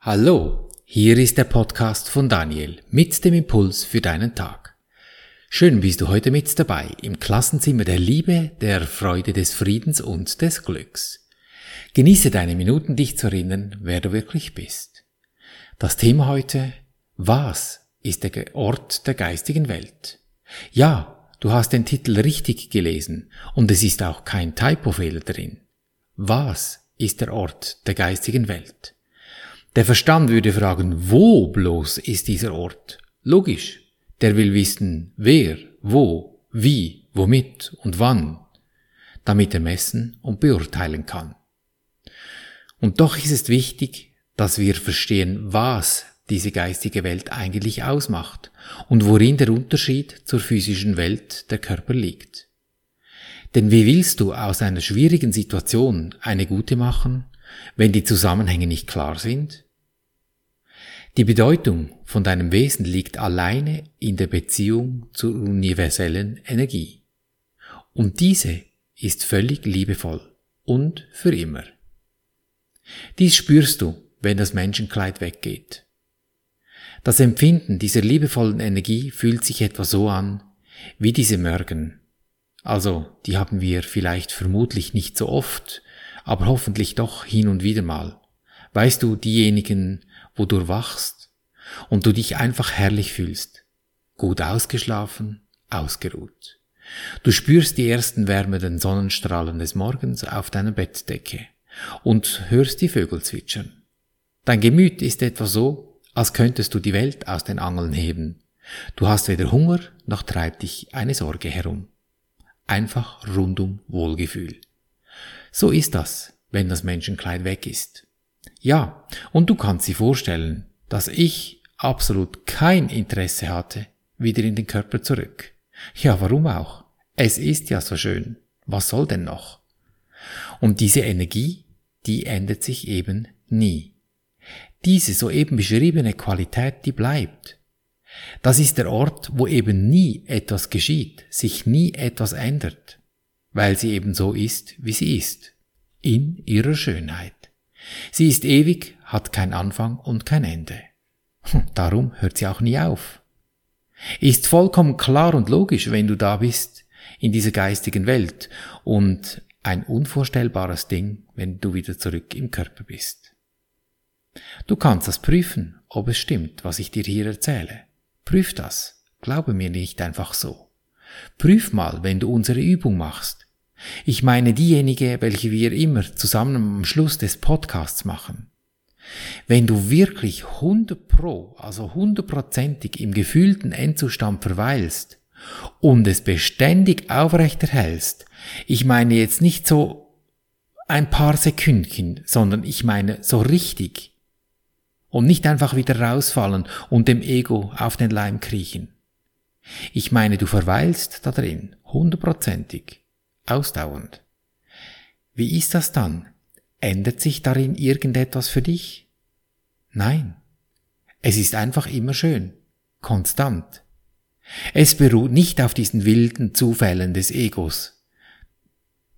Hallo, hier ist der Podcast von Daniel mit dem Impuls für deinen Tag. Schön bist du heute mit dabei im Klassenzimmer der Liebe, der Freude, des Friedens und des Glücks. Genieße deine Minuten, dich zu erinnern, wer du wirklich bist. Das Thema heute, was ist der Ort der geistigen Welt? Ja, du hast den Titel richtig gelesen und es ist auch kein Typofehler drin. Was ist der Ort der geistigen Welt? Der Verstand würde fragen, wo bloß ist dieser Ort? Logisch. Der will wissen, wer, wo, wie, womit und wann, damit er messen und beurteilen kann. Und doch ist es wichtig, dass wir verstehen, was diese geistige Welt eigentlich ausmacht und worin der Unterschied zur physischen Welt der Körper liegt. Denn wie willst du aus einer schwierigen Situation eine gute machen, wenn die Zusammenhänge nicht klar sind? Die Bedeutung von deinem Wesen liegt alleine in der Beziehung zur universellen Energie. Und diese ist völlig liebevoll und für immer. Dies spürst du, wenn das Menschenkleid weggeht. Das Empfinden dieser liebevollen Energie fühlt sich etwa so an, wie diese Mörgen. Also, die haben wir vielleicht vermutlich nicht so oft, aber hoffentlich doch hin und wieder mal. Weißt du, diejenigen, wo du wachst und du dich einfach herrlich fühlst, gut ausgeschlafen, ausgeruht. Du spürst die ersten wärmenden Sonnenstrahlen des Morgens auf deiner Bettdecke und hörst die Vögel zwitschern. Dein Gemüt ist etwa so, als könntest du die Welt aus den Angeln heben. Du hast weder Hunger, noch treibt dich eine Sorge herum. Einfach rundum Wohlgefühl. So ist das, wenn das Menschenkleid weg ist. Ja, und du kannst dir vorstellen, dass ich absolut kein Interesse hatte, wieder in den Körper zurück. Ja, warum auch? Es ist ja so schön. Was soll denn noch? Und diese Energie, die ändert sich eben nie. Diese soeben beschriebene Qualität, die bleibt. Das ist der Ort, wo eben nie etwas geschieht, sich nie etwas ändert, weil sie eben so ist, wie sie ist, in ihrer Schönheit. Sie ist ewig, hat kein Anfang und kein Ende. Hm, darum hört sie auch nie auf. Ist vollkommen klar und logisch, wenn du da bist, in dieser geistigen Welt und ein unvorstellbares Ding, wenn du wieder zurück im Körper bist. Du kannst das prüfen, ob es stimmt, was ich dir hier erzähle. Prüf das. Glaube mir nicht einfach so. Prüf mal, wenn du unsere Übung machst. Ich meine diejenige, welche wir immer zusammen am Schluss des Podcasts machen. Wenn du wirklich 100 pro, also hundertprozentig im gefühlten Endzustand verweilst und es beständig aufrechterhältst, ich meine jetzt nicht so ein paar Sekündchen, sondern ich meine so richtig und nicht einfach wieder rausfallen und dem Ego auf den Leim kriechen. Ich meine, du verweilst da drin, hundertprozentig ausdauernd. Wie ist das dann? Ändert sich darin irgendetwas für dich? Nein. Es ist einfach immer schön, konstant. Es beruht nicht auf diesen wilden Zufällen des Egos,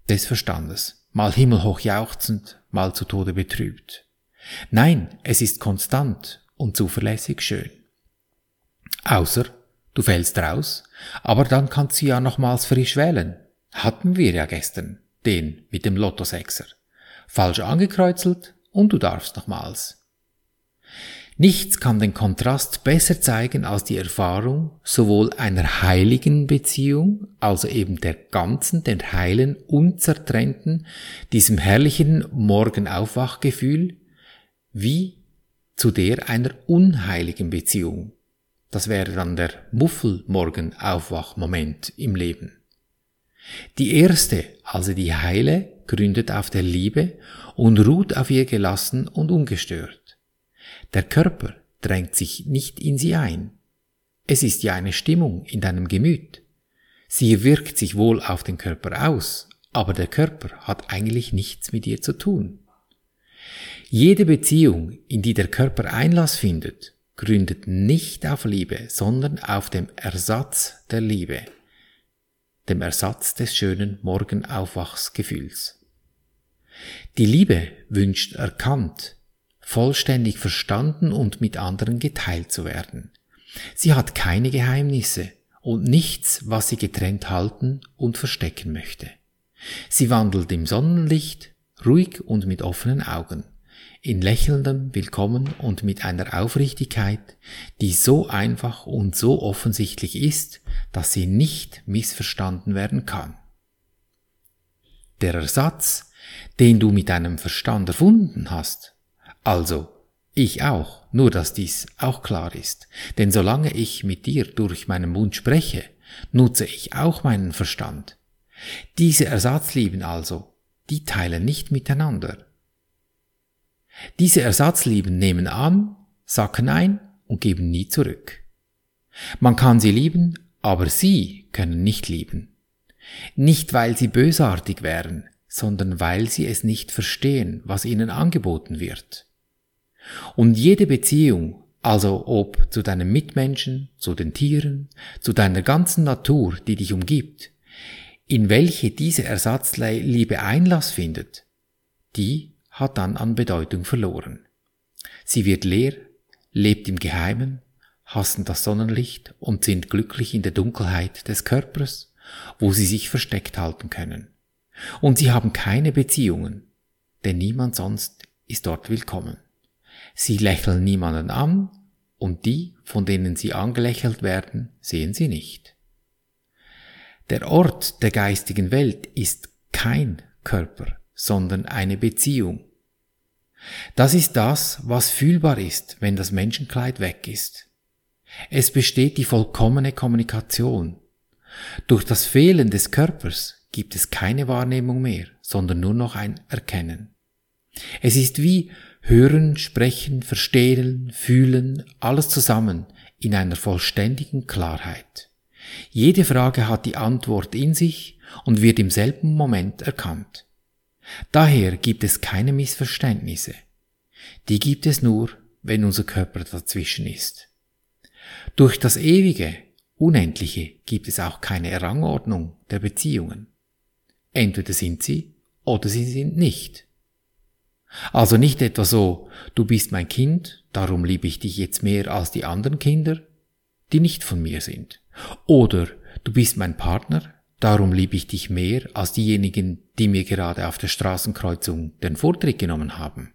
des Verstandes, mal himmelhoch jauchzend, mal zu Tode betrübt. Nein, es ist konstant und zuverlässig schön. Außer du fällst raus, aber dann kannst du ja nochmals frisch wählen. Hatten wir ja gestern, den mit dem Lottosechser. Falsch angekreuzelt und du darfst nochmals. Nichts kann den Kontrast besser zeigen als die Erfahrung sowohl einer heiligen Beziehung, also eben der ganzen, der heilen, unzertrennten, diesem herrlichen Morgenaufwachgefühl, wie zu der einer unheiligen Beziehung. Das wäre dann der Muffelmorgenaufwachmoment im Leben. Die erste, also die heile, gründet auf der Liebe und ruht auf ihr gelassen und ungestört. Der Körper drängt sich nicht in sie ein. Es ist ja eine Stimmung in deinem Gemüt. Sie wirkt sich wohl auf den Körper aus, aber der Körper hat eigentlich nichts mit ihr zu tun. Jede Beziehung, in die der Körper Einlass findet, gründet nicht auf Liebe, sondern auf dem Ersatz der Liebe dem Ersatz des schönen Morgenaufwachsgefühls. Die Liebe wünscht erkannt, vollständig verstanden und mit anderen geteilt zu werden. Sie hat keine Geheimnisse und nichts, was sie getrennt halten und verstecken möchte. Sie wandelt im Sonnenlicht, ruhig und mit offenen Augen, in lächelndem Willkommen und mit einer Aufrichtigkeit, die so einfach und so offensichtlich ist, dass sie nicht missverstanden werden kann. Der Ersatz, den du mit deinem Verstand erfunden hast, also ich auch, nur dass dies auch klar ist, denn solange ich mit dir durch meinen Mund spreche, nutze ich auch meinen Verstand. Diese Ersatzlieben also, die teilen nicht miteinander. Diese Ersatzlieben nehmen an, sacken ein und geben nie zurück. Man kann sie lieben, aber sie können nicht lieben. Nicht weil sie bösartig wären, sondern weil sie es nicht verstehen, was ihnen angeboten wird. Und jede Beziehung, also ob zu deinen Mitmenschen, zu den Tieren, zu deiner ganzen Natur, die dich umgibt, in welche diese Ersatzliebe Einlass findet, die hat dann an Bedeutung verloren. Sie wird leer, lebt im Geheimen, hassen das Sonnenlicht und sind glücklich in der Dunkelheit des Körpers, wo sie sich versteckt halten können. Und sie haben keine Beziehungen, denn niemand sonst ist dort willkommen. Sie lächeln niemanden an und die, von denen sie angelächelt werden, sehen sie nicht. Der Ort der geistigen Welt ist kein Körper, sondern eine Beziehung. Das ist das, was fühlbar ist, wenn das Menschenkleid weg ist. Es besteht die vollkommene Kommunikation. Durch das Fehlen des Körpers gibt es keine Wahrnehmung mehr, sondern nur noch ein Erkennen. Es ist wie Hören, Sprechen, Verstehen, Fühlen, alles zusammen in einer vollständigen Klarheit. Jede Frage hat die Antwort in sich und wird im selben Moment erkannt. Daher gibt es keine Missverständnisse. Die gibt es nur, wenn unser Körper dazwischen ist. Durch das Ewige, Unendliche gibt es auch keine Rangordnung der Beziehungen. Entweder sind sie oder sie sind nicht. Also nicht etwa so, du bist mein Kind, darum liebe ich dich jetzt mehr als die anderen Kinder, die nicht von mir sind. Oder du bist mein Partner, darum liebe ich dich mehr als diejenigen, die mir gerade auf der Straßenkreuzung den Vortritt genommen haben.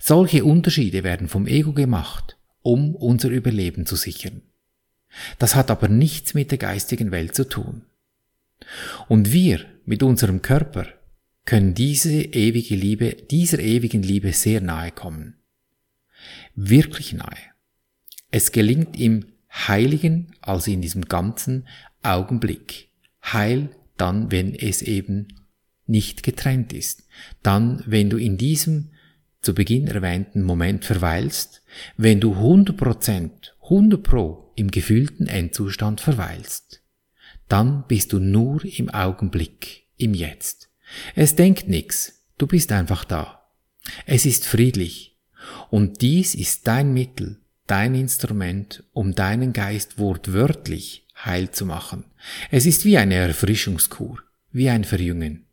Solche Unterschiede werden vom Ego gemacht, um unser Überleben zu sichern. Das hat aber nichts mit der geistigen Welt zu tun. Und wir mit unserem Körper können diese ewige Liebe, dieser ewigen Liebe sehr nahe kommen. Wirklich nahe. Es gelingt im Heiligen, also in diesem ganzen Augenblick. Heil dann, wenn es eben nicht getrennt ist. Dann, wenn du in diesem zu Beginn erwähnten Moment verweilst, wenn du 100%, 100 pro im gefühlten Endzustand verweilst, dann bist du nur im Augenblick, im Jetzt. Es denkt nix, du bist einfach da. Es ist friedlich. Und dies ist dein Mittel, dein Instrument, um deinen Geist wortwörtlich heil zu machen. Es ist wie eine Erfrischungskur, wie ein Verjüngen.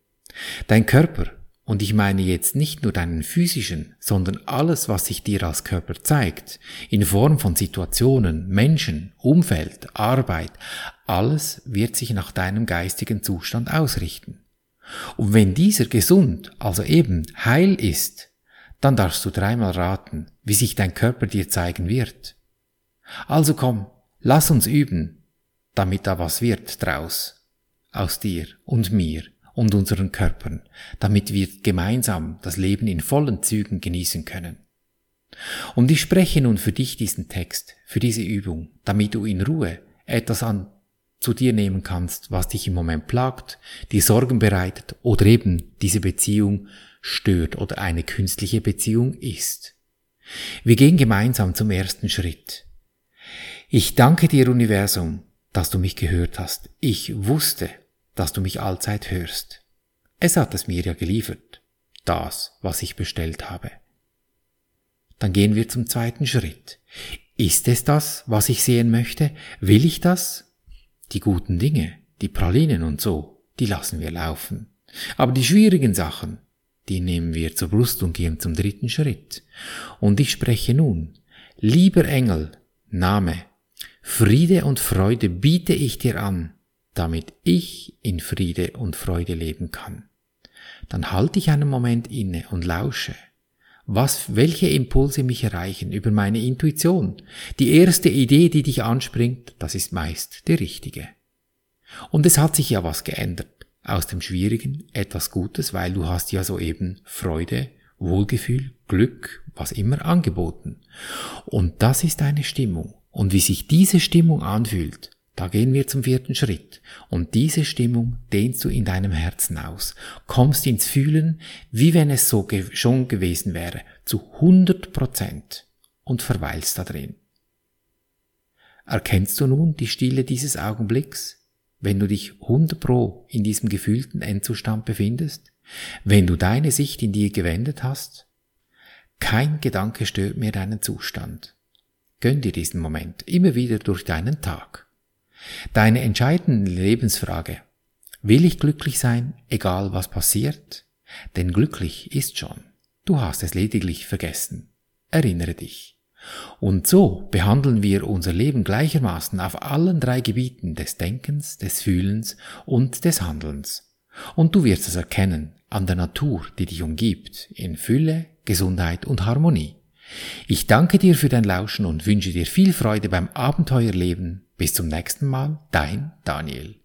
Dein Körper, und ich meine jetzt nicht nur deinen physischen, sondern alles, was sich dir als Körper zeigt, in Form von Situationen, Menschen, Umfeld, Arbeit, alles wird sich nach deinem geistigen Zustand ausrichten. Und wenn dieser gesund, also eben heil ist, dann darfst du dreimal raten, wie sich dein Körper dir zeigen wird. Also komm, lass uns üben, damit da was wird draus, aus dir und mir und unseren Körpern, damit wir gemeinsam das Leben in vollen Zügen genießen können. Und ich spreche nun für dich diesen Text, für diese Übung, damit du in Ruhe etwas an zu dir nehmen kannst, was dich im Moment plagt, dir Sorgen bereitet oder eben diese Beziehung stört oder eine künstliche Beziehung ist. Wir gehen gemeinsam zum ersten Schritt. Ich danke dir, Universum, dass du mich gehört hast. Ich wusste, dass du mich allzeit hörst. Es hat es mir ja geliefert, das, was ich bestellt habe. Dann gehen wir zum zweiten Schritt. Ist es das, was ich sehen möchte? Will ich das? Die guten Dinge, die Pralinen und so, die lassen wir laufen. Aber die schwierigen Sachen, die nehmen wir zur Brust und gehen zum dritten Schritt. Und ich spreche nun, lieber Engel, Name, Friede und Freude biete ich dir an, damit ich in Friede und Freude leben kann. Dann halte ich einen Moment inne und lausche. Was, welche Impulse mich erreichen über meine Intuition? Die erste Idee, die dich anspringt, das ist meist die richtige. Und es hat sich ja was geändert. Aus dem Schwierigen etwas Gutes, weil du hast ja soeben Freude, Wohlgefühl, Glück, was immer angeboten. Und das ist eine Stimmung. Und wie sich diese Stimmung anfühlt, da gehen wir zum vierten Schritt. Und diese Stimmung dehnst du in deinem Herzen aus, kommst ins Fühlen, wie wenn es so ge schon gewesen wäre, zu 100 Prozent und verweilst da drin. Erkennst du nun die Stille dieses Augenblicks? wenn du dich 100 pro in diesem gefühlten Endzustand befindest, wenn du deine Sicht in dir gewendet hast, kein Gedanke stört mehr deinen Zustand. Gönn dir diesen Moment immer wieder durch deinen Tag. Deine entscheidende Lebensfrage, will ich glücklich sein, egal was passiert? Denn glücklich ist schon. Du hast es lediglich vergessen. Erinnere dich. Und so behandeln wir unser Leben gleichermaßen auf allen drei Gebieten des Denkens, des Fühlens und des Handelns. Und du wirst es erkennen an der Natur, die dich umgibt, in Fülle, Gesundheit und Harmonie. Ich danke dir für dein Lauschen und wünsche dir viel Freude beim Abenteuerleben. Bis zum nächsten Mal, dein Daniel.